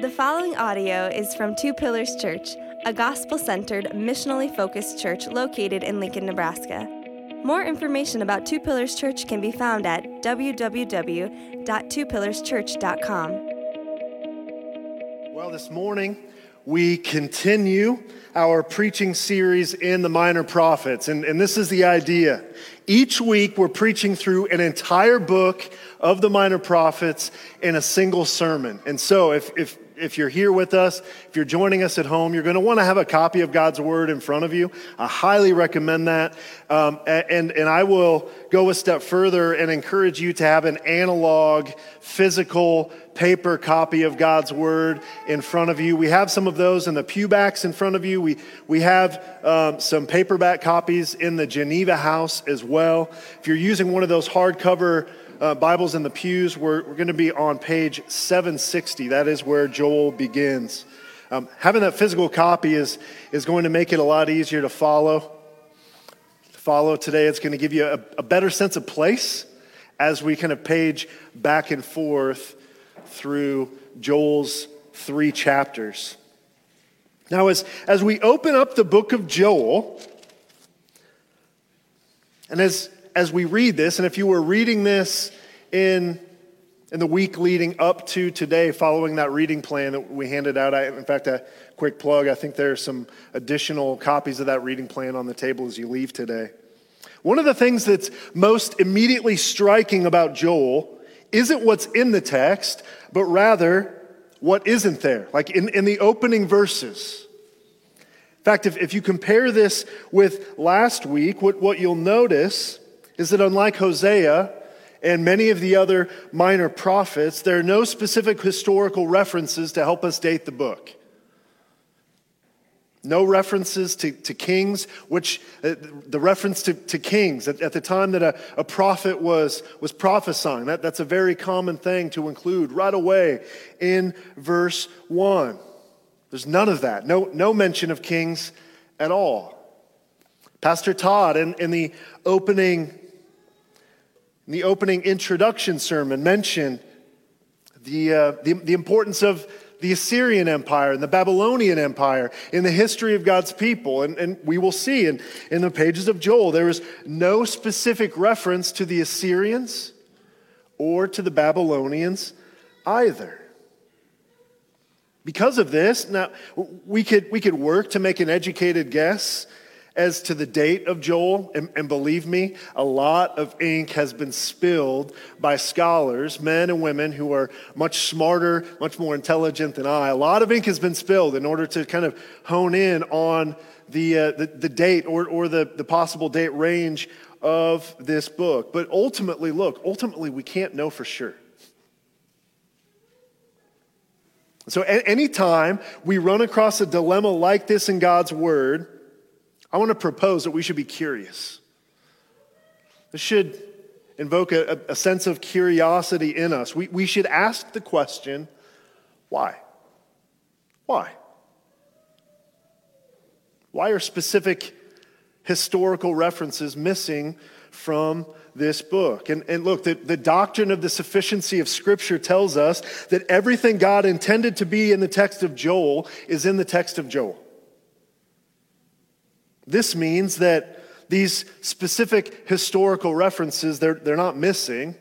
The following audio is from Two Pillars Church, a gospel centered, missionally focused church located in Lincoln, Nebraska. More information about Two Pillars Church can be found at www.twopillarschurch.com. Well, this morning we continue our preaching series in the Minor Prophets, and, and this is the idea. Each week we're preaching through an entire book of the Minor Prophets in a single sermon. And so, if, if if you're here with us, if you're joining us at home, you're going to want to have a copy of God's Word in front of you. I highly recommend that. Um, and, and I will go a step further and encourage you to have an analog, physical, paper copy of God's Word in front of you. We have some of those in the pewbacks in front of you. We, we have um, some paperback copies in the Geneva house as well. If you're using one of those hardcover uh, Bibles in the pews, we're, we're going to be on page 760. That is where Joel begins. Um, having that physical copy is, is going to make it a lot easier to follow. To follow today, it's going to give you a, a better sense of place as we kind of page back and forth through Joel's three chapters. Now, as, as we open up the book of Joel, and as as we read this, and if you were reading this in, in the week leading up to today, following that reading plan that we handed out, I, in fact, a quick plug, I think there are some additional copies of that reading plan on the table as you leave today. One of the things that's most immediately striking about Joel isn't what's in the text, but rather what isn't there. Like in, in the opening verses. In fact, if, if you compare this with last week, what, what you'll notice is that unlike Hosea and many of the other minor prophets, there are no specific historical references to help us date the book. No references to, to kings, which uh, the reference to, to kings at, at, the time that a, a prophet was, was prophesying, that, that's a very common thing to include right away in verse 1. There's none of that, no, no mention of kings at all. Pastor Todd, in, in the opening in the opening introduction sermon mentioned the, uh, the, the importance of the Assyrian Empire and the Babylonian Empire in the history of God's people. And, and we will see in, in the pages of Joel, there is no specific reference to the Assyrians or to the Babylonians either. Because of this, now we could, we could work to make an educated guess as to the date of Joel, and, and, believe me, a lot of ink has been spilled by scholars, men and women who are much smarter, much more intelligent than I. A lot of ink has been spilled in order to kind of hone in on the, uh, the, the, date or, or the, the possible date range of this book. But ultimately, look, ultimately, we can't know for sure. So, anytime we run across a dilemma like this in God's Word, I want to propose that we should be curious. This should invoke a, a, sense of curiosity in us. We, we should ask the question why? Why? Why are specific historical references missing from this book? And, and look, the, the doctrine of the sufficiency of Scripture tells us that everything God intended to be in the text of Joel is in the text of Joel. This means that these specific historical references, they're, they're not missing.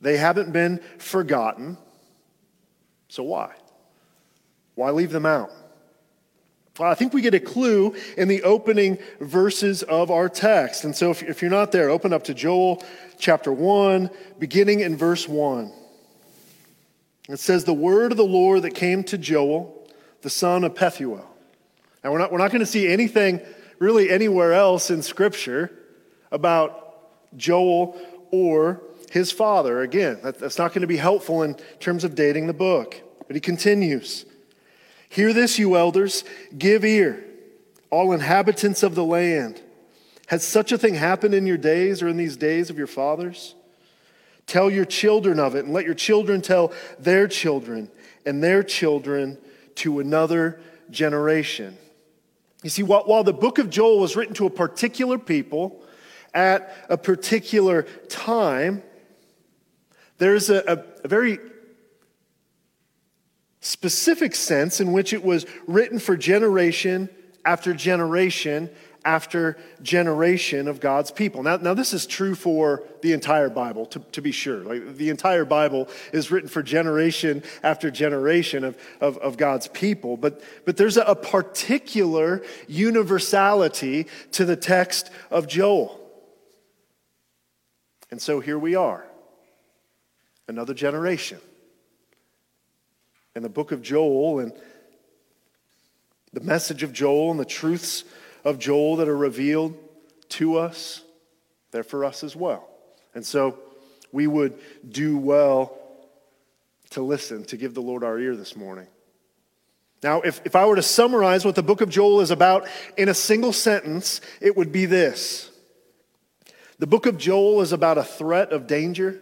They haven't been forgotten. So why? Why leave them out? Well, I think we get a clue in the opening verses of our text. And so if, if you're not there, open up to Joel chapter 1, beginning in verse 1. It says, The word of the Lord that came to Joel, the son of Pethuel. Now, we're not, we're not going to see anything really anywhere else in Scripture about Joel or his father. Again, that, that's not going to be helpful in terms of dating the book. But he continues Hear this, you elders, give ear, all inhabitants of the land. Has such a thing happened in your days or in these days of your fathers? Tell your children of it, and let your children tell their children and their children to another generation. You see, while, the book of Joel was written to a particular people at a particular time, there's a, a, a very specific sense in which it was written for generation after generation after generation of God's people. Now, now this is true for the entire Bible, to, to be sure. Like, the entire Bible is written for generation after generation of, of, of God's people. But, but there's a, a particular universality to the text of Joel. And so here we are, another generation. And the book of Joel and the message of Joel and the truths of Joel that are revealed to us, they're for us as well. And so we would do well to listen, to give the Lord our ear this morning. Now, if, if I were to summarize what the book of Joel is about in a single sentence, it would be this The book of Joel is about a threat of danger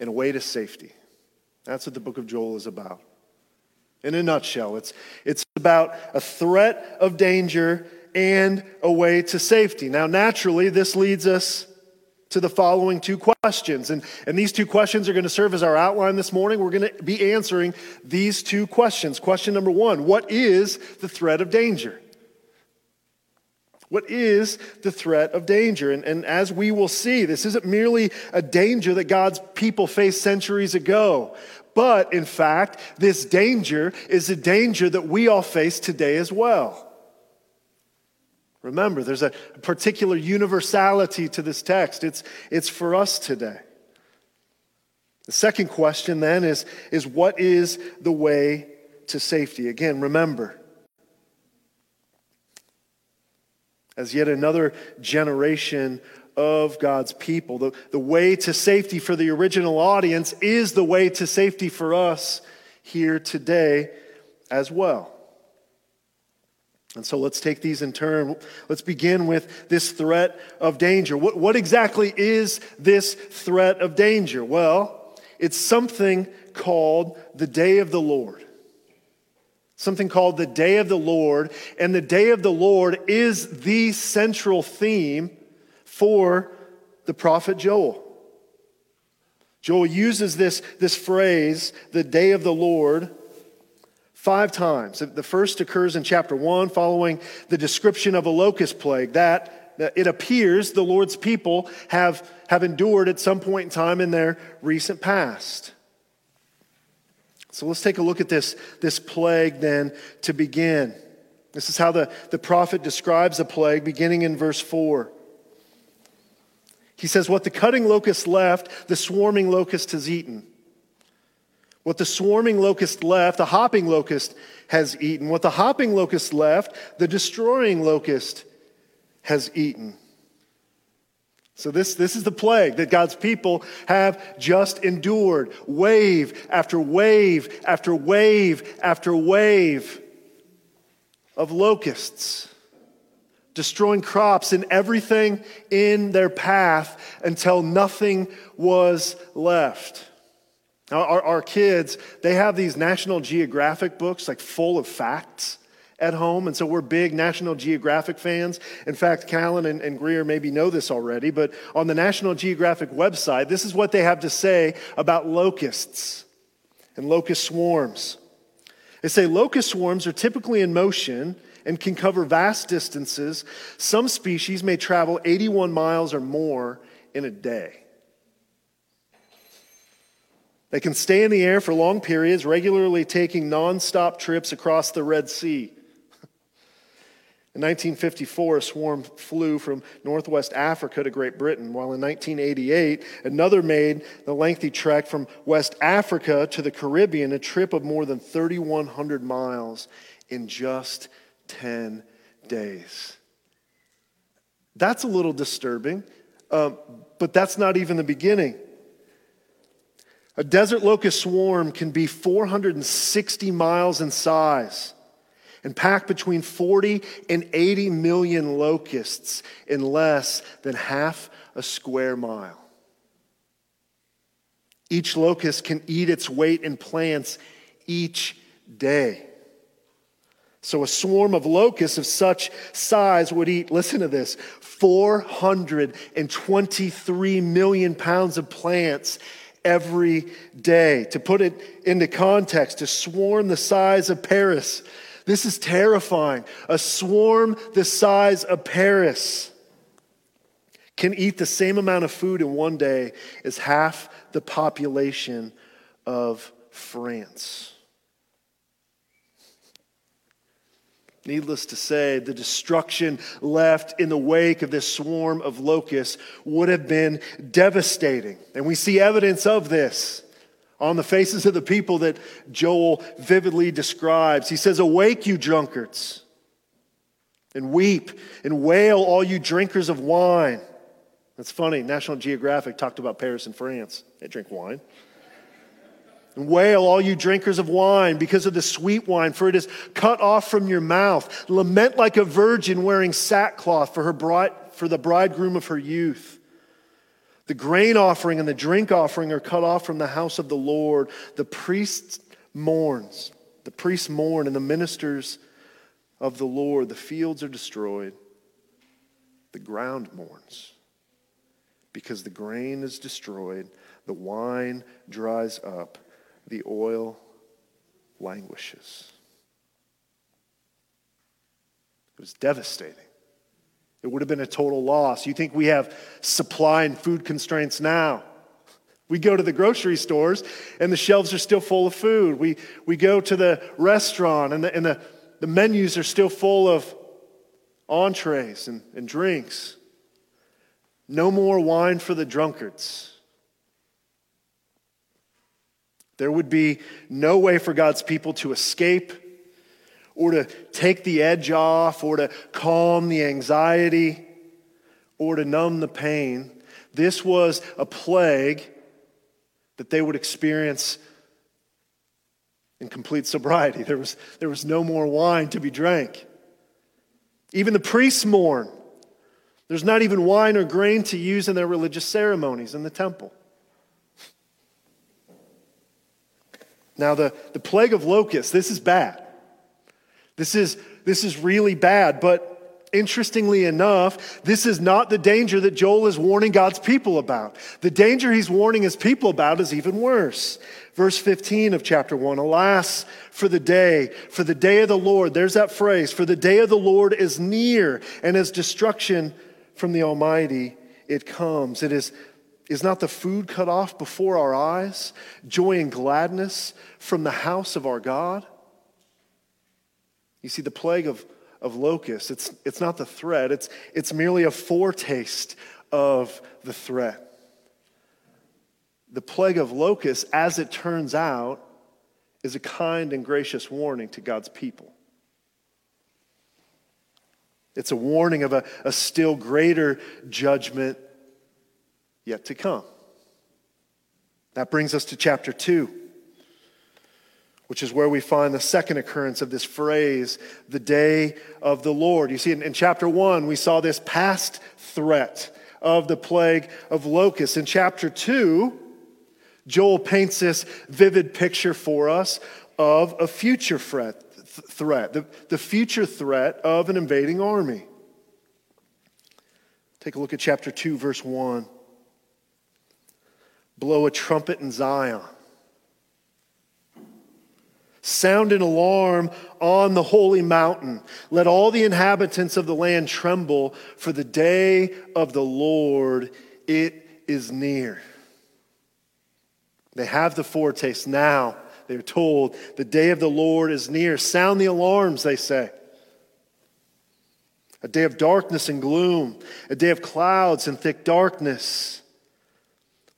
and a way to safety. That's what the book of Joel is about. In a nutshell, it's, it's about a threat of danger and a way to safety. Now, naturally, this leads us to the following two questions. And, and these two questions are going to serve as our outline this morning. We're going to be answering these two questions. Question number one What is the threat of danger? What is the threat of danger? And, and as we will see, this isn't merely a danger that God's people faced centuries ago, but in fact, this danger is a danger that we all face today as well. Remember, there's a particular universality to this text. It's, it's for us today. The second question then is, is what is the way to safety? Again, remember, as yet another generation of God's people, the, the way to safety for the original audience is the way to safety for us here today as well. And so let's take these in turn. Let's begin with this threat of danger. What, what exactly is this threat of danger? Well, it's something called the day of the Lord. Something called the day of the Lord. And the day of the Lord is the central theme for the prophet Joel. Joel uses this, this phrase, the day of the Lord, five times. The first occurs in chapter 1, following the description of a locust plague that, that it appears the Lord's people have, have endured at some point in time in their recent past. So let's take a look at this, this plague then to begin. This is how the, the prophet describes a plague, beginning in verse 4. He says, What the cutting locust left, the swarming locust has eaten. What the swarming locust left, the hopping locust has eaten. What the hopping locust left, the destroying locust has eaten. So, this, this is the plague that God's people have just endured wave after wave after wave after wave of locusts, destroying crops and everything in their path until nothing was left. Now, our, our kids, they have these National Geographic books, like full of facts at home. And so we're big National Geographic fans. In fact, Callan and, and, Greer maybe know this already, but on the National Geographic website, this is what they have to say about locusts and locust swarms. They say locust swarms are typically in motion and can cover vast distances. Some species may travel 81 miles or more in a day. They can stay in the air for long periods, regularly taking nonstop trips across the Red Sea. In 1954, a swarm flew from northwest Africa to Great Britain, while in 1988, another made the lengthy trek from West Africa to the Caribbean, a trip of more than 3,100 miles in just 10 days. That's a little disturbing, uh, but that's not even the beginning. A desert locust swarm can be 460 miles in size and pack between 40 and 80 million locusts in less than half a square mile. Each locust can eat its weight in plants each day. So, a swarm of locusts of such size would eat, listen to this, 423 million pounds of plants every day. To put it into context, a swarm the size of Paris. This is terrifying. A swarm the size of Paris can eat the same amount of food in one day as half the population of France. Needless to say, the destruction left in the wake of this swarm of locusts would have been devastating. And we see evidence of this on the faces of the people that Joel vividly describes. He says, Awake, you drunkards, and weep and wail, all you drinkers of wine. That's funny. National Geographic talked about Paris and France. They drink wine. And wail, all you drinkers of wine, because of the sweet wine, for it is cut off from your mouth. Lament like a virgin wearing sackcloth for, her bride, for the bridegroom of her youth. The grain offering and the drink offering are cut off from the house of the Lord. The priest mourns. The priests mourn, and the ministers of the Lord. The fields are destroyed. The ground mourns because the grain is destroyed, the wine dries up, the oil languishes. It was devastating. It would have been a total loss. You think we have supply and food constraints now? We go to the grocery stores and the shelves are still full of food. We, we go to the restaurant and, the, and the, the menus are still full of entrees and, and drinks. No more wine for the drunkards. There would be no way for God's people to escape or to take the edge off or to calm the anxiety or to numb the pain. This was a plague that they would experience in complete sobriety. There was, there was no more wine to be drank. Even the priests mourn. There's not even wine or grain to use in their religious ceremonies in the temple. Now, the, the plague of locusts, this is bad. This is, this is really bad, but interestingly enough, this is not the danger that Joel is warning God's people about. The danger he's warning his people about is even worse. Verse 15 of chapter 1 Alas, for the day, for the day of the Lord, there's that phrase, for the day of the Lord is near, and as destruction from the Almighty it comes. It is, is not the food cut off before our eyes, joy and gladness from the house of our God? You see, the plague of, of locusts, it's, it's not the threat, it's, it's merely a foretaste of the threat. The plague of locusts, as it turns out, is a kind and gracious warning to God's people. It's a warning of a, a still greater judgment yet to come. That brings us to chapter 2, which is where we find the second occurrence of this phrase, the day of the Lord. You see, in, in chapter 1, we saw this past threat of the plague of locusts. In chapter 2, Joel paints this vivid picture for us of a future threat, threat, the, the future threat of an invading army. Take a look at chapter 2, verse 1. Blow a trumpet in Zion. Sound an alarm on the holy mountain. Let all the inhabitants of the land tremble, for the day of the Lord, it is near. They have the foretaste now they're told, the day of the Lord is near. Sound the alarms, they say. A day of darkness and gloom, a day of clouds and thick darkness.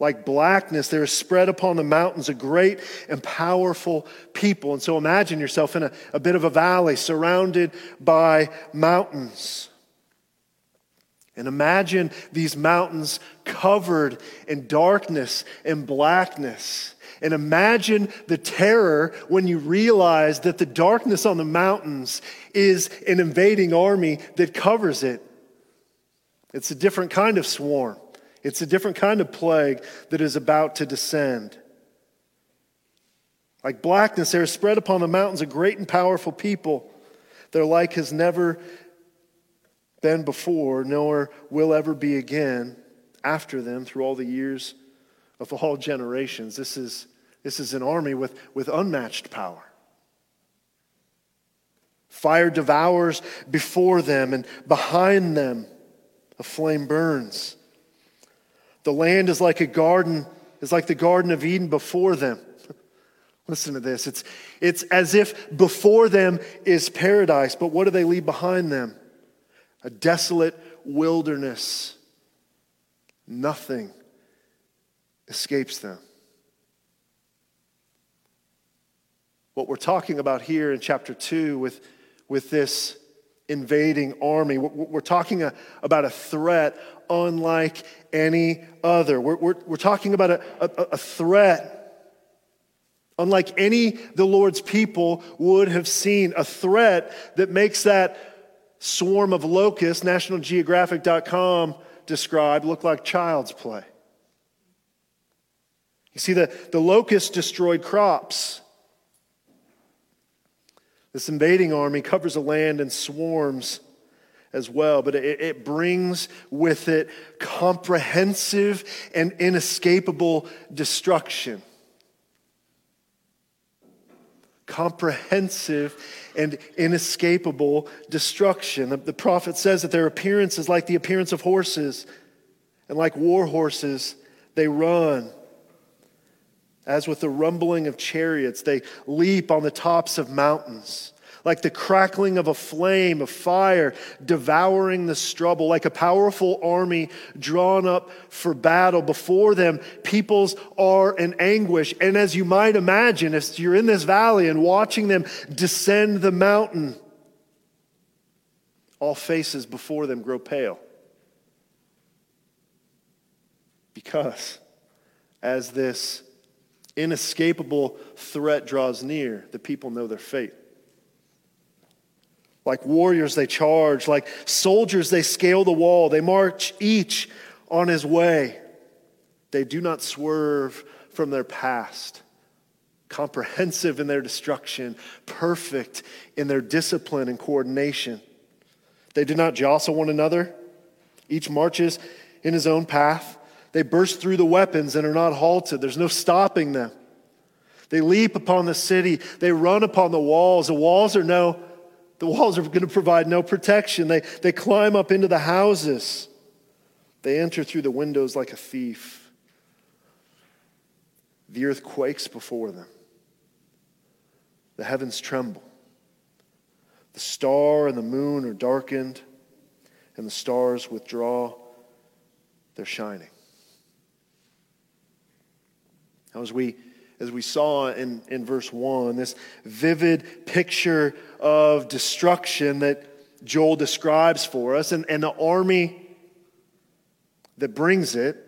Like blackness, there is spread upon the mountains a great and powerful people. And so imagine yourself in a, a bit of a valley surrounded by mountains. And imagine these mountains covered in darkness and blackness. And imagine the terror when you realize that the darkness on the mountains is an invading army that covers it. It's a different kind of swarm, it's a different kind of plague that is about to descend. Like blackness, there is spread upon the mountains a great and powerful people. Their like has never been before, nor will ever be again after them through all the years of all generations. This is, this is an army with, with unmatched power. Fire devours before them, and behind them a flame burns. The land is like a garden, is like the Garden of Eden before them. Listen to this. It's, it's as if before them is paradise, but what do they leave behind them? A desolate wilderness. Nothing escapes them. What we're talking about here in chapter 2 with, with this invading army, we're talking about a threat unlike any other. We're, we're, we're talking about a, a, a threat unlike any the Lord's people would have seen, a threat that makes that swarm of locusts, nationalgeographic.com described, look like child's play. You see, the, the locusts destroyed crops. This invading army covers a land and swarms as well, but it, it brings with it comprehensive and inescapable destruction. Comprehensive and inescapable destruction. The, the prophet says that their appearance is like the appearance of horses, and like war horses, they run. As with the rumbling of chariots, they leap on the tops of mountains like the crackling of a flame of fire devouring the stubble, like a powerful army drawn up for battle. Before them, peoples are in anguish. And as you might imagine, if you're in this valley and watching them descend the mountain, all faces before them grow pale. Because as this inescapable threat draws near, the people know their fate. Like warriors, they charge. Like soldiers, they scale the wall. They march each on his way. They do not swerve from their past. Comprehensive in their destruction, perfect in their discipline and coordination. They do not jostle one another. Each marches in his own path. They burst through the weapons and are not halted. There's no stopping them. They leap upon the city. They run upon the walls. The walls are no the walls are going to provide no protection. They, they climb up into the houses. They enter through the windows like a thief. The earth quakes before them. The heavens tremble. The star and the moon are darkened, and the stars withdraw their shining. Now, as we as we saw in, in verse 1, this vivid picture of destruction that Joel describes for us, and, and the army that brings it.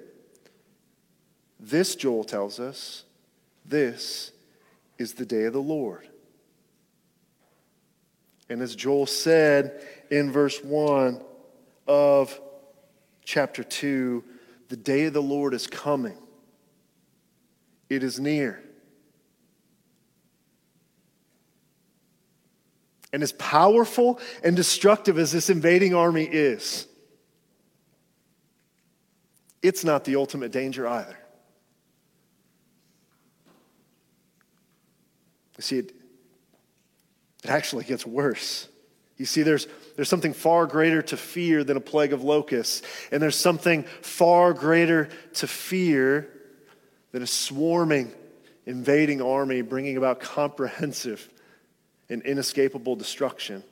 This, Joel tells us, this is the day of the Lord. And as Joel said in verse 1 of chapter 2, the day of the Lord is coming. It is near. And as powerful and destructive as this invading army is, it's not the ultimate danger either. You see, it, it actually gets worse. You see, there's, there's something far greater to fear than a plague of locusts, and there's something far greater to fear than a swarming, invading army bringing about comprehensive and inescapable destruction.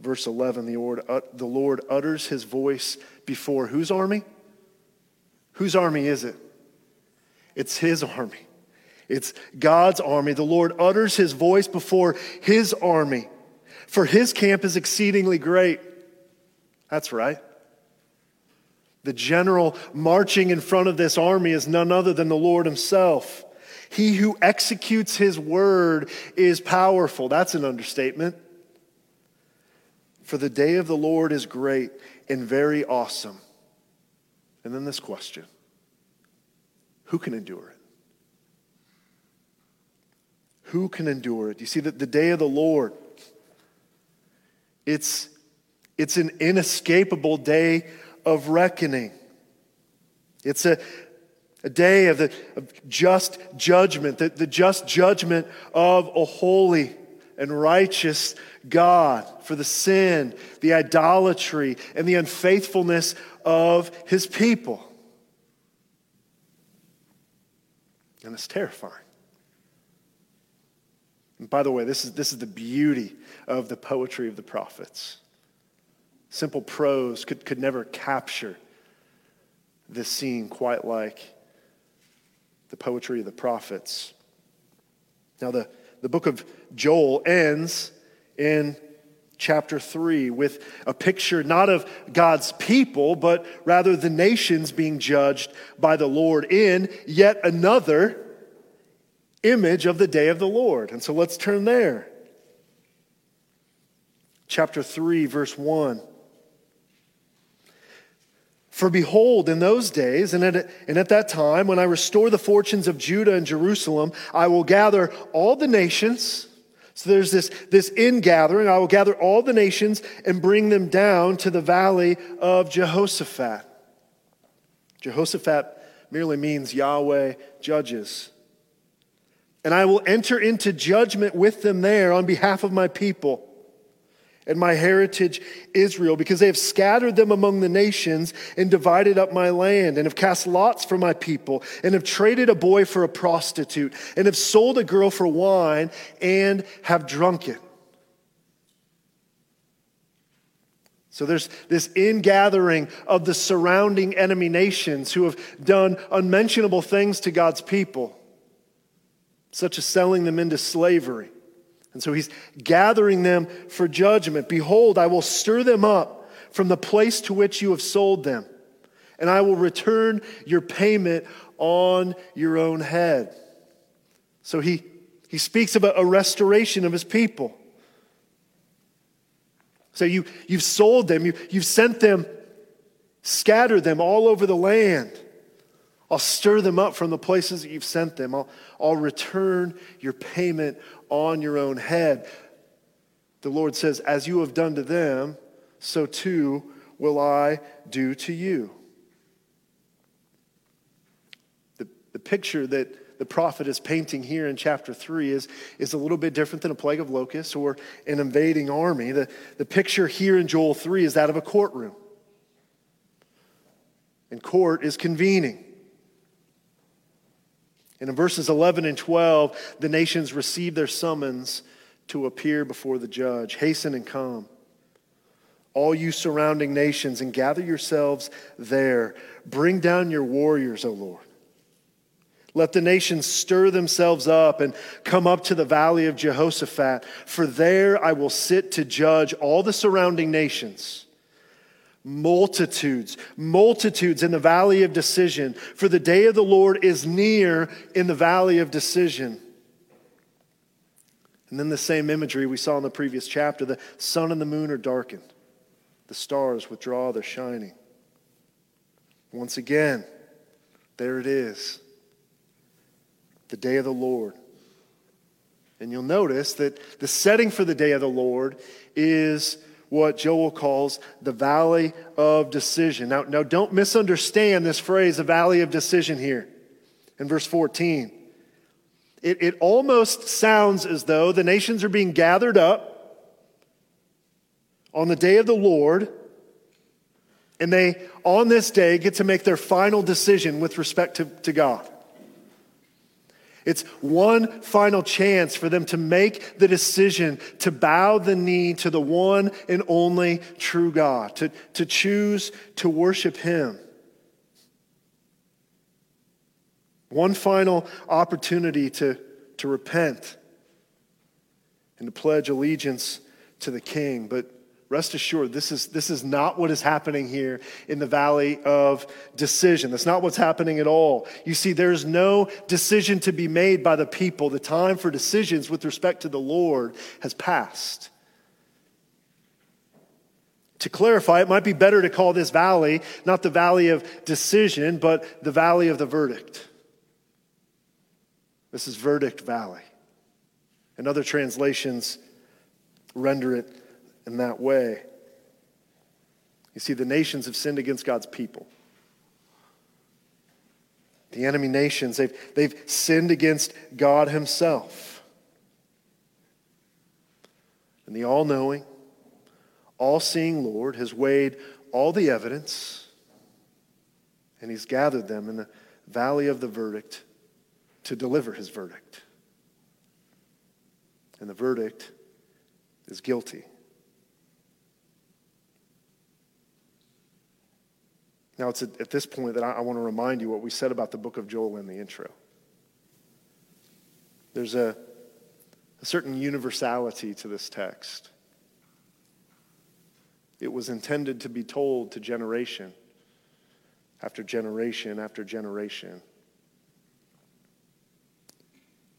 Verse 11 the Lord, the Lord utters his voice before whose army? Whose army is it? It's his army. It's God's army. The Lord utters his voice before his army, for his camp is exceedingly great. That's right. The general marching in front of this army is none other than the Lord Himself. He who executes His word is powerful. That's an understatement. For the day of the Lord is great and very awesome. And then this question Who can endure it? Who can endure it? You see that the day of the Lord, it's, it's an inescapable day of reckoning. It's a, a day of, the, of just judgment, the, the just judgment of a holy and righteous God for the sin, the idolatry, and the unfaithfulness of his people. And it's terrifying. And by the way, this is, this is the beauty of the poetry of the prophets. Simple prose could, could never capture this scene quite like the poetry of the prophets. Now, the, the book of Joel ends in chapter 3 with a picture not of God's people, but rather the nations being judged by the Lord in yet another image of the day of the Lord. And so let's turn there. Chapter 3, verse 1. For behold, in those days, and at, and at that time, when I restore the fortunes of Judah and Jerusalem, I will gather all the nations. So there's this, this ingathering. I will gather all the nations and bring them down to the valley of Jehoshaphat. Jehoshaphat merely means Yahweh judges. And I will enter into judgment with them there on behalf of my people and my heritage Israel, because they have scattered them among the nations and divided up my land, and have cast lots for my people, and have traded a boy for a prostitute, and have sold a girl for wine, and have drunk it. So there's this ingathering of the surrounding enemy nations who have done unmentionable things to God's people such as selling them into slavery. And so he's gathering them for judgment. Behold, I will stir them up from the place to which you have sold them, and I will return your payment on your own head. So he, he speaks about a restoration of his people. So you, you've sold them, you, you've sent them, scattered them all over the land. I'll stir them up from the places that you've sent them. I'll, I'll return your payment on your own head. The Lord says, As you have done to them, so too will I do to you. The, the picture that the prophet is painting here in chapter 3 is, is a little bit different than a plague of locusts or an invading army. The, the picture here in Joel 3 is that of a courtroom. And court is convening. And in verses 11 and 12, the nations receive their summons to appear before the judge. Hasten and come, all you surrounding nations, and gather yourselves there. Bring down your warriors, O Lord. Let the nations stir themselves up and come up to the valley of Jehoshaphat, for there I will sit to judge all the surrounding nations. Multitudes, multitudes in the valley of decision, for the day of the Lord is near in the valley of decision. And then the same imagery we saw in the previous chapter the sun and the moon are darkened, the stars withdraw their shining. Once again, there it is, the day of the Lord. And you'll notice that the setting for the day of the Lord is what Joel calls the valley of decision. Now, now don't misunderstand this phrase, the valley of decision here in verse 14. It, it almost sounds as though the nations are being gathered up on the day of the Lord, and they, on this day, get to make their final decision with respect to, to God. It's one final chance for them to make the decision to bow the knee to the one and only true God, to, to choose to worship Him. One final opportunity to, to repent and to pledge allegiance to the King. But Rest assured, this is, this is not what is happening here in the valley of decision. That's not what's happening at all. You see, there's no decision to be made by the people. The time for decisions with respect to the Lord has passed. To clarify, it might be better to call this valley not the valley of decision, but the valley of the verdict. This is Verdict Valley. And other translations render it in that way. You see, the nations have sinned against God's people. the enemy nations. They've, they've sinned against God Himself. And the all knowing, all seeing Lord has weighed all the evidence and He's gathered them in the valley of the verdict to deliver His verdict. And the verdict is guilty. Now, it's at, this point that I, want to remind you what we said about the book of Joel in the intro. There's a, a certain universality to this text. It was intended to be told to generation after generation after generation.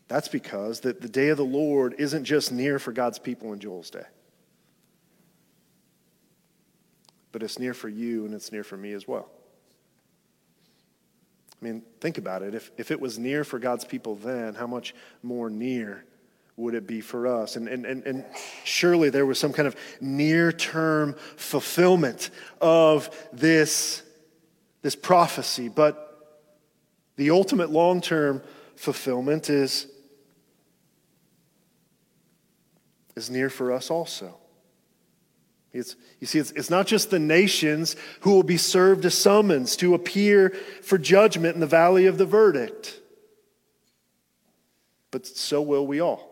That's because the, the day of the Lord isn't just near for God's people in Joel's day. But it's near for you and it's near for me as well. I mean, think about it. If, if it was near for God's people then, how much more near would it be for us? And, and, and, and surely there was some kind of near term fulfillment of this, this prophecy, but the ultimate long term fulfillment is, is near for us also. It's, you see, it's, it's not just the nations who will be served a summons to appear for judgment in the valley of the verdict, but so will we all.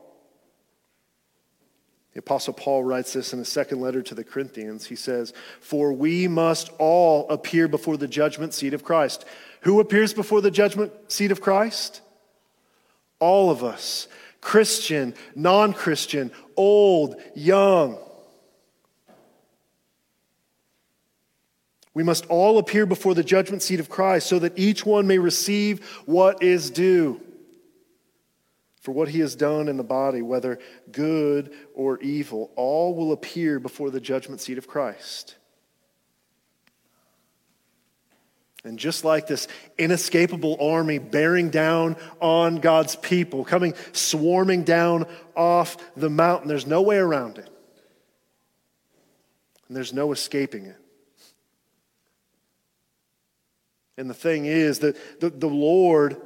The Apostle Paul writes this in his second letter to the Corinthians. He says, For we must all appear before the judgment seat of Christ. Who appears before the judgment seat of Christ? All of us Christian, non Christian, old, young. We must all appear before the judgment seat of Christ so that each one may receive what is due for what he has done in the body, whether good or evil. All will appear before the judgment seat of Christ. And just like this inescapable army bearing down on God's people, coming swarming down off the mountain, there's no way around it. And there's no escaping it. And the thing is that the, the Lord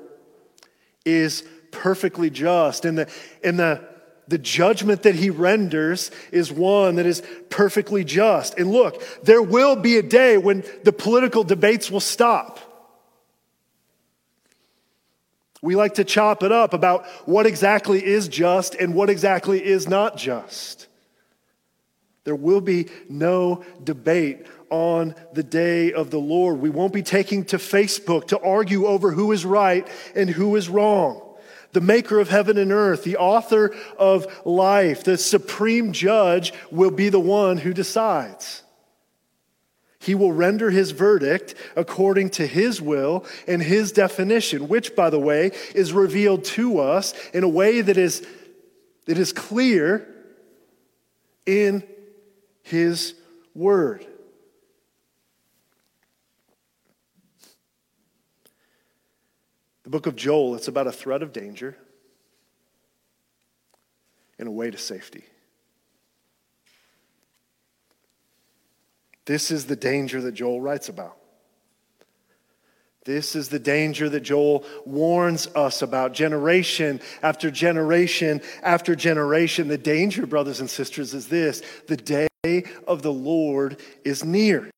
is perfectly just. And the, and the, the judgment that he renders is one that is perfectly just. And look, there will be a day when the political debates will stop. We like to chop it up about what exactly is just and what exactly is not just. There will be no debate on the day of the Lord. We won't be taking to Facebook to argue over who is right and who is wrong. The maker of heaven and earth, the author of life, the supreme judge will be the one who decides. He will render his verdict according to his will and his definition, which, by the way, is revealed to us in a way that is, that is clear in his word. The book of Joel, it's about a threat of danger and a way to safety. This is the danger that Joel writes about. This is the danger that Joel warns us about generation after generation after generation. The danger, brothers and sisters, is this the day of the Lord is near.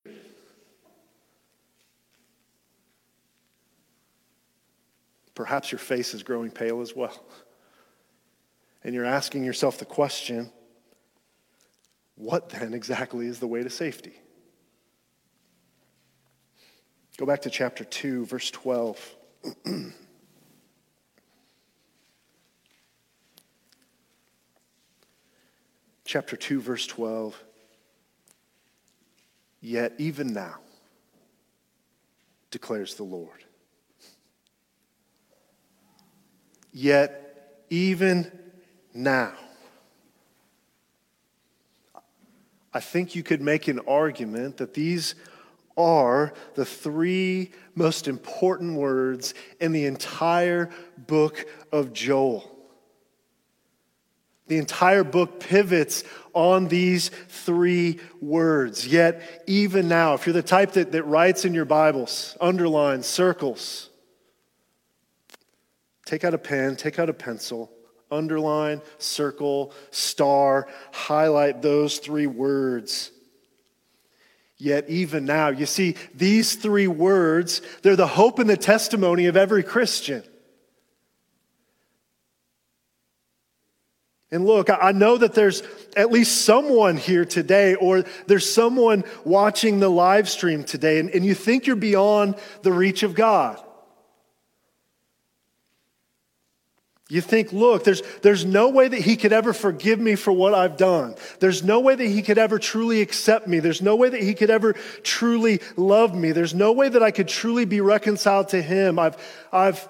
Perhaps your face is growing pale as well. And you're asking yourself the question what then exactly is the way to safety? Go back to chapter 2, verse 12. chapter 2, verse 12. Yet even now, declares the Lord. Yet, even now, I think you could make an argument that these are the three most important words in the entire book of Joel. The entire book pivots on these three words. Yet, even now, if you're the type that, that writes in your Bibles, underlines, circles, Take out a pen, take out a pencil, underline, circle, star, highlight those three words. Yet, even now, you see, these three words, they're the hope and the testimony of every Christian. And look, I know that there's at least someone here today, or there's someone watching the live stream today, and, and you think you're beyond the reach of God. You think, look, there's, there's no way that he could ever forgive me for what I've done. There's no way that he could ever truly accept me. There's no way that he could ever truly love me. There's no way that I could truly be reconciled to him. I've, I've,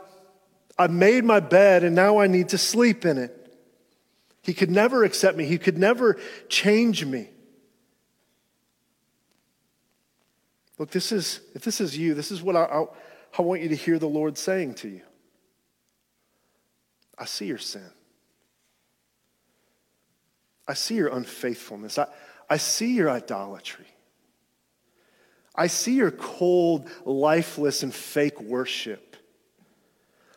I've made my bed and now I need to sleep in it. He could never accept me. He could never change me. Look, this is, if this is you, this is what I, I, I want you to hear the Lord saying to you. I see your sin. I see your unfaithfulness. I, I see your idolatry. I see your cold, lifeless, and fake worship.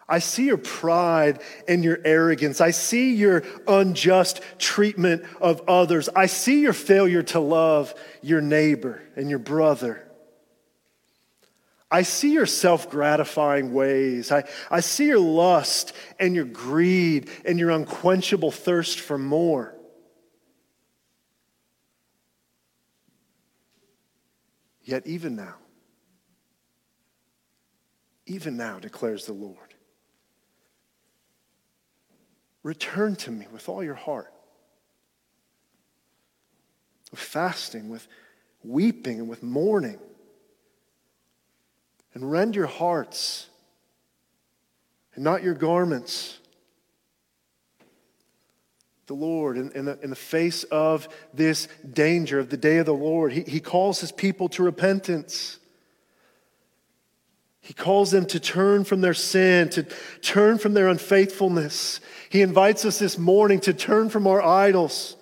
I see your pride and your arrogance. I see your unjust treatment of others. I see your failure to love your neighbor and your brother. I see your self gratifying ways. I, I see your lust and your greed and your unquenchable thirst for more. Yet, even now, even now, declares the Lord, return to me with all your heart, with fasting, with weeping, and with mourning and rend your hearts and not your garments. The Lord, in, in, the, in the face of this danger of the day of the Lord, he, he calls his people to repentance. He calls them to turn from their sin, to turn from their unfaithfulness. He invites us this morning to turn from our idols,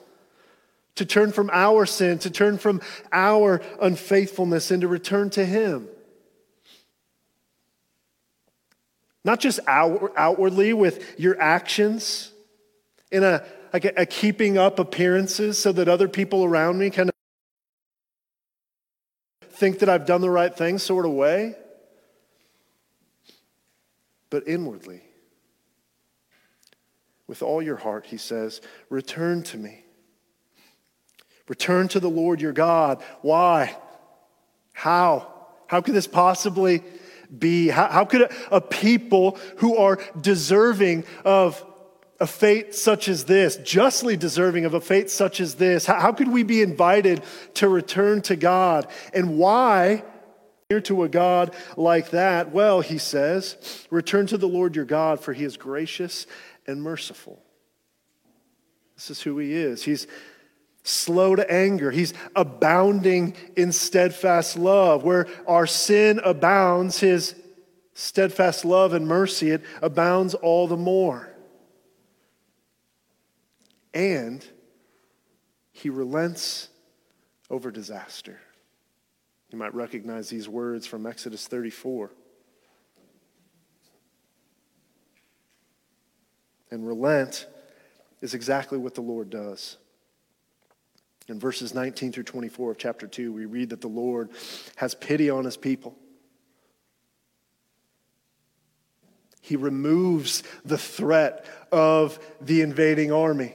to turn from our sin, to turn from our unfaithfulness, and to return to Him. Not just outwardly with your actions in a, like a, a keeping up appearances so that other people around me kind of think that I've done the right thing sort of way, but inwardly. With all your heart, he says, return to me. Return to the Lord your God. Why? How? How could this possibly be? How, how could a, a people who are deserving of a fate such as this, justly deserving of a fate such as this, how, how could we be invited to return to God? And why? to a God like that? Well, he says, return to the Lord your God, for he is gracious and merciful. This is who he is. He's slow to anger. He's abounding in steadfast love. Where our sin abounds, his steadfast love and mercy, it abounds all the more. And he relents over disaster. You might recognize these words from Exodus 34. And relent is exactly what the Lord does. In verses 19 through 24 of chapter 2, we read that the Lord has pity on his people. He removes the threat of the invading army.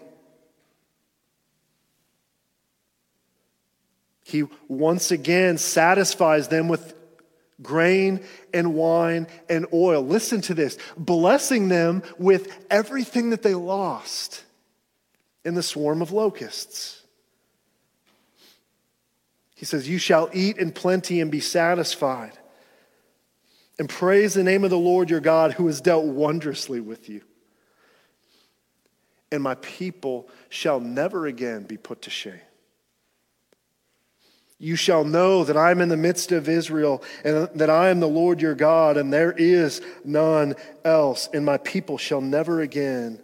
He once again satisfies them with grain and wine and oil. Listen to this blessing them with everything that they lost in the swarm of locusts. He says, You shall eat in plenty and be satisfied. And praise the name of the Lord your God who has dealt wondrously with you. And my people shall never again be put to shame. You shall know that I am in the midst of Israel and that I am the Lord your God, and there is none else, and my people shall never again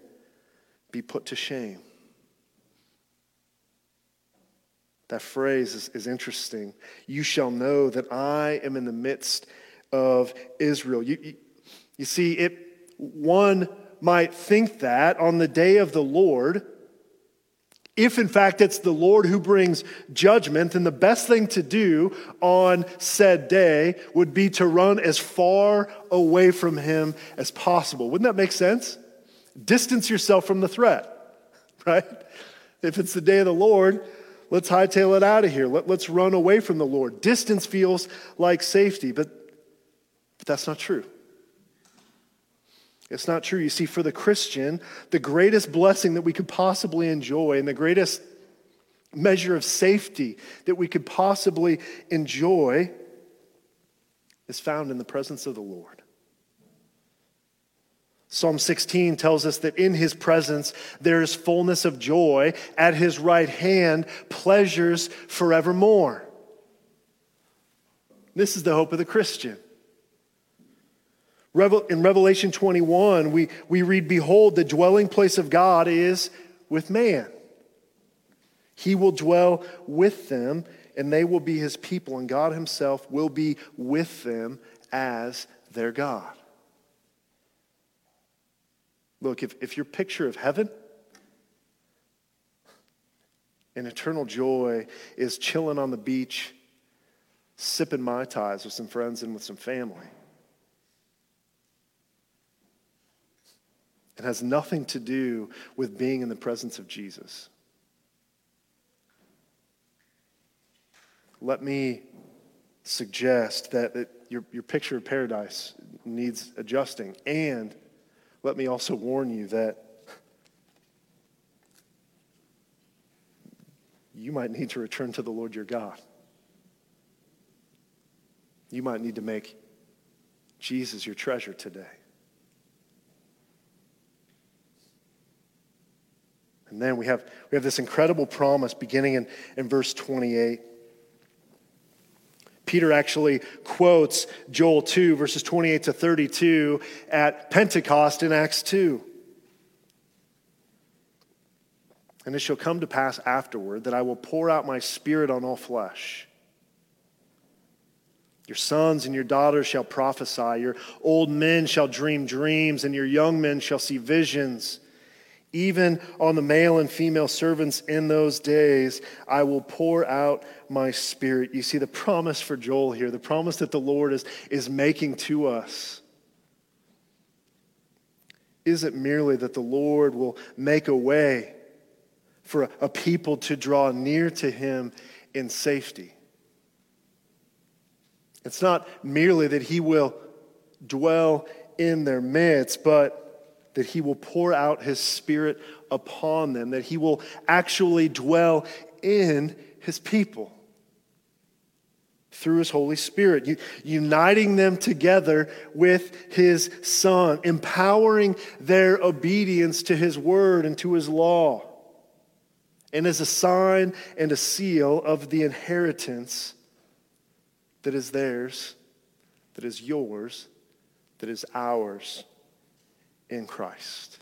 be put to shame. That phrase is, is interesting. You shall know that I am in the midst of Israel. You, you, you see, it, one might think that on the day of the Lord, if in fact it's the Lord who brings judgment, then the best thing to do on said day would be to run as far away from him as possible. Wouldn't that make sense? Distance yourself from the threat, right? If it's the day of the Lord, let's hightail it out of here. Let, us run away from the Lord. Distance feels like safety, but, but that's not true. It's not true. You see, for the Christian, the greatest blessing that we could possibly enjoy and the greatest measure of safety that we could possibly enjoy is found in the presence of the Lord. Psalm 16 tells us that in his presence there is fullness of joy, at his right hand, pleasures forevermore. This is the hope of the Christian. In Revelation 21, we, we read, Behold, the dwelling place of God is with man. He will dwell with them, and they will be his people, and God himself will be with them as their God. Look, if, if your picture of heaven and eternal joy is chilling on the beach, sipping Mai Tais with some friends and with some family, It has nothing to do with being in the presence of Jesus. Let me suggest that, that your, your picture of paradise needs adjusting. And let me also warn you that you might need to return to the Lord your God. You might need to make Jesus your treasure today. And then we have, we have this incredible promise beginning in, in verse 28. Peter actually quotes Joel 2, verses 28 to 32 at Pentecost in Acts 2. And it shall come to pass afterward that I will pour out my spirit on all flesh. Your sons and your daughters shall prophesy, your old men shall dream dreams, and your young men shall see visions. Even on the male and female servants in those days, I will pour out my spirit. You see the promise for Joel here, the promise that the Lord is, is making to us. Is it merely that the Lord will make a way for a, a people to draw near to him in safety? It's not merely that he will dwell in their midst, but that he will pour out his spirit upon them, that he will actually dwell in his people through his Holy Spirit, uniting them together with his Son, empowering their obedience to his word and to his law, and as a sign and a seal of the inheritance that is theirs, that is yours, that is ours in Christ.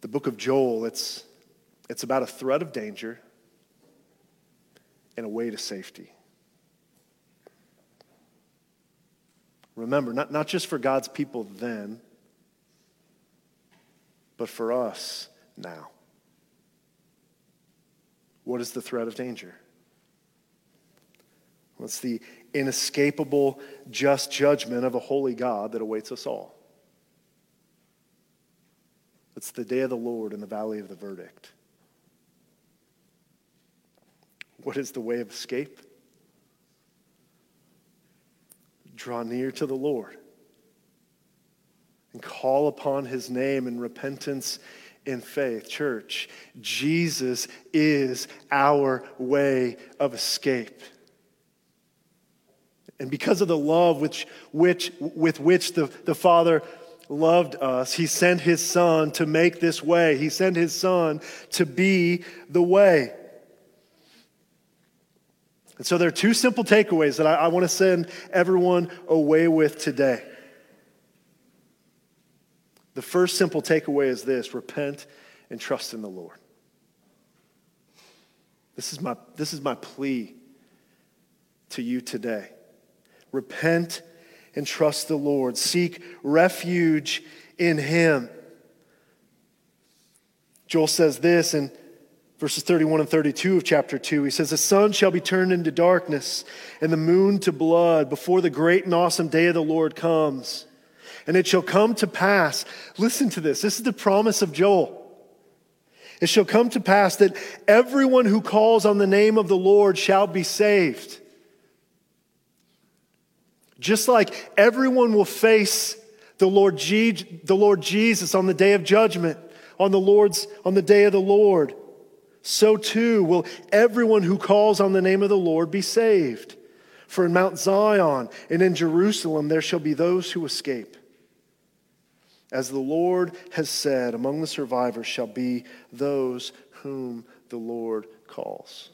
The book of Joel, it's, it's about a threat of danger and a way to safety. Remember, not, not just for God's people then, but for us now. What is the threat of danger? What's the inescapable just judgment of a holy God that awaits us all. It's the day of the Lord in the valley of the verdict. What is the way of escape? Draw near to the Lord and call upon his name in repentance in faith. Church, Jesus is our way of escape. And because of the love which, which, with which the, the Father loved us, He sent His Son to make this way. He sent His Son to be the way. And so there are two simple takeaways that I, I want to send everyone away with today. The first simple takeaway is this repent and trust in the Lord. This is my, this is my plea to you today Repent and trust the Lord. Seek refuge in Him. Joel says this in verses 31 and 32 of chapter 2. He says, The sun shall be turned into darkness and the moon to blood before the great and awesome day of the Lord comes. And it shall come to pass, listen to this, this is the promise of Joel. It shall come to pass that everyone who calls on the name of the Lord shall be saved. Just like everyone will face the Lord, Je- the Lord Jesus on the day of judgment, on the Lord's on the day of the Lord, so too will everyone who calls on the name of the Lord be saved. For in Mount Zion and in Jerusalem there shall be those who escape. As the Lord has said, among the survivors shall be those whom the Lord calls.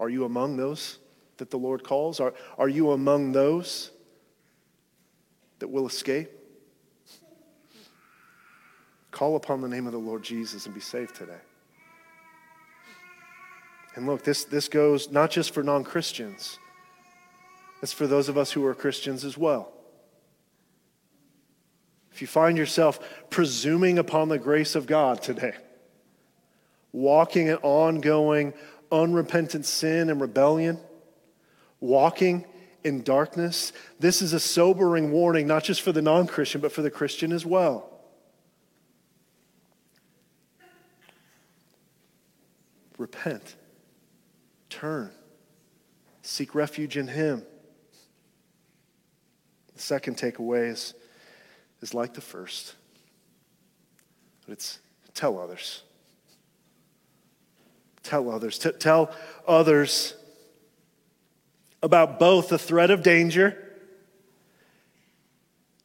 Are you among those that the Lord calls? Are, are you among those that will escape? Call upon the name of the Lord Jesus and be saved today. And look, this, this goes not just for non Christians, it's for those of us who are Christians as well. If you find yourself presuming upon the grace of God today, walking in ongoing, unrepentant sin and rebellion, walking in darkness, this is a sobering warning, not just for the non Christian, but for the Christian as well. Repent, turn, seek refuge in Him. The second takeaway is, is like the first, but it's tell others. Tell others. T- tell others about both the threat of danger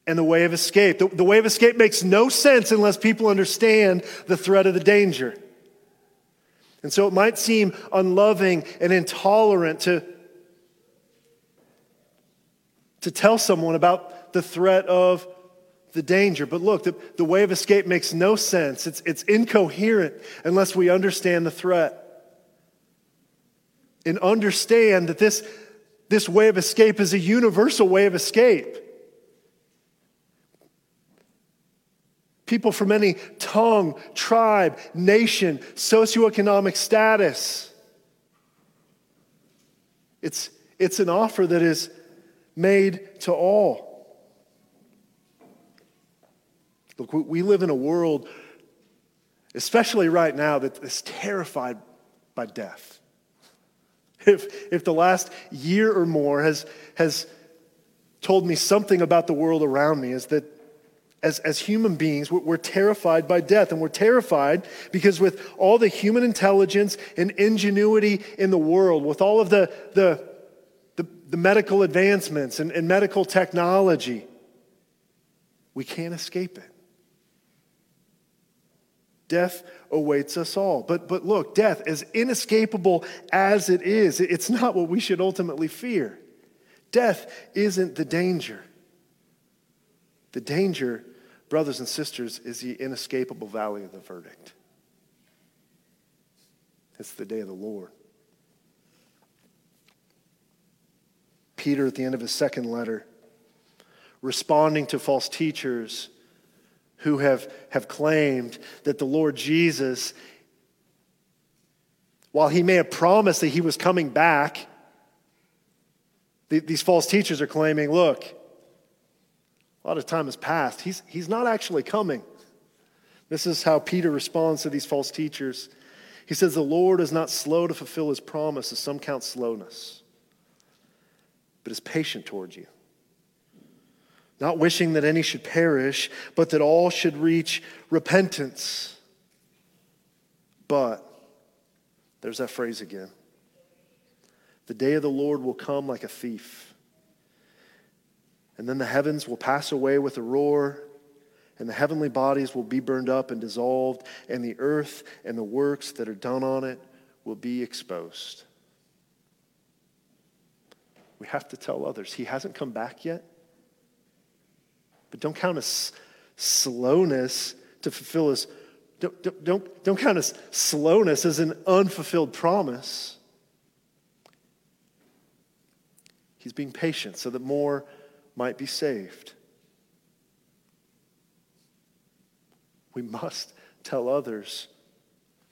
and the way of escape. The, the, way of escape makes no sense unless people understand the threat of the danger. And so it might seem unloving and intolerant to, to tell someone about the threat of the danger. But look, the, the way of escape makes no sense. It's, it's incoherent unless we understand the threat. And understand that this this way of escape is a universal way of escape. People from any tongue, tribe, nation, socioeconomic status. It's, it's an offer that is made to all. Look, we live in a world, especially right now, that is terrified by death. If, if the last year or more has, has told me something about the world around me, is that as, as human beings, we're, terrified by death. And we're terrified because, with all the human intelligence and ingenuity in the world, with all of the, the, the, the medical advancements and, and medical technology, we can't escape it. Death awaits us all. But, but look, death, as inescapable as it is, it's not what we should ultimately fear. Death isn't the danger. The danger, brothers and sisters, is the inescapable valley of the verdict. It's the day of the Lord. Peter, at the end of his second letter, responding to false teachers, who have, have claimed that the Lord Jesus, while he may have promised that he was coming back, these false teachers are claiming, look, a lot of time has passed. He's, he's not actually coming. This is how Peter responds to these false teachers. He says, The Lord is not slow to fulfill his promise, as some count slowness, but is patient towards you not wishing that any should perish, but that all should reach repentance. But, there's that phrase again. The day of the Lord will come like a thief. And then the heavens will pass away with a roar, and the heavenly bodies will be burned up and dissolved, and the earth and the works that are done on it will be exposed. We have to tell others. He hasn't come back yet. But don't count as slowness to fulfill his, don't, don't, don't count as slowness as an unfulfilled promise. He's being patient so that more might be saved. We must tell others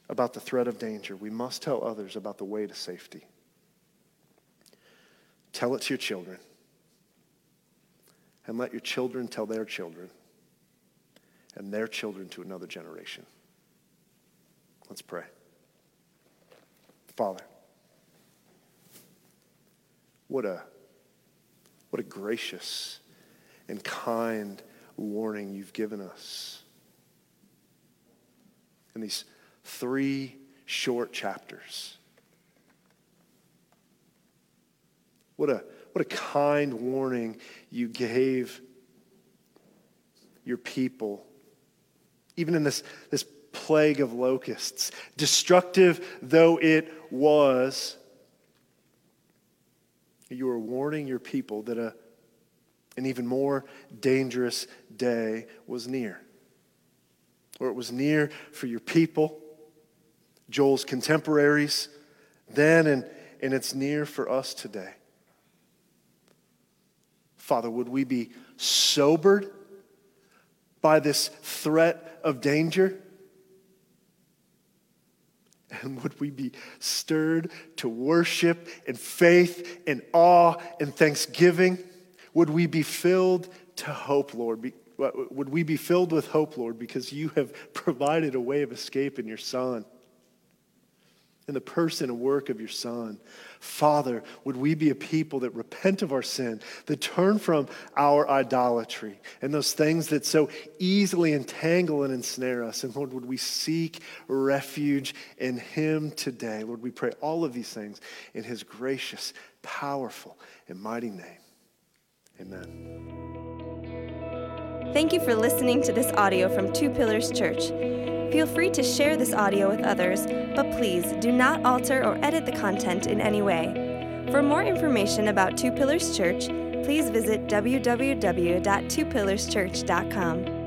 about the threat of danger. We must tell others about the way to safety. Tell it to your children. And let your children tell their children and their children to another generation. Let's pray. Father, what a, what a gracious and kind warning you've given us in these three short chapters. What a, what a kind warning you gave your people, even in this, this plague of locusts, destructive though it was. You were warning your people that a, an even more dangerous day was near. Or it was near for your people, Joel's contemporaries then, and, and it's near for us today. Father, would we be sobered by this threat of danger? And would we be stirred to worship and faith and awe and thanksgiving? Would we be filled to hope, Lord? Would we be filled with hope, Lord, because you have provided a way of escape in your Son? In the person and work of your Son. Father, would we be a people that repent of our sin, that turn from our idolatry and those things that so easily entangle and ensnare us? And Lord, would we seek refuge in Him today? Lord, we pray all of these things in His gracious, powerful, and mighty name. Amen. Thank you for listening to this audio from Two Pillars Church. Feel free to share this audio with others, but please do not alter or edit the content in any way. For more information about Two Pillars Church, please visit www.twopillarschurch.com.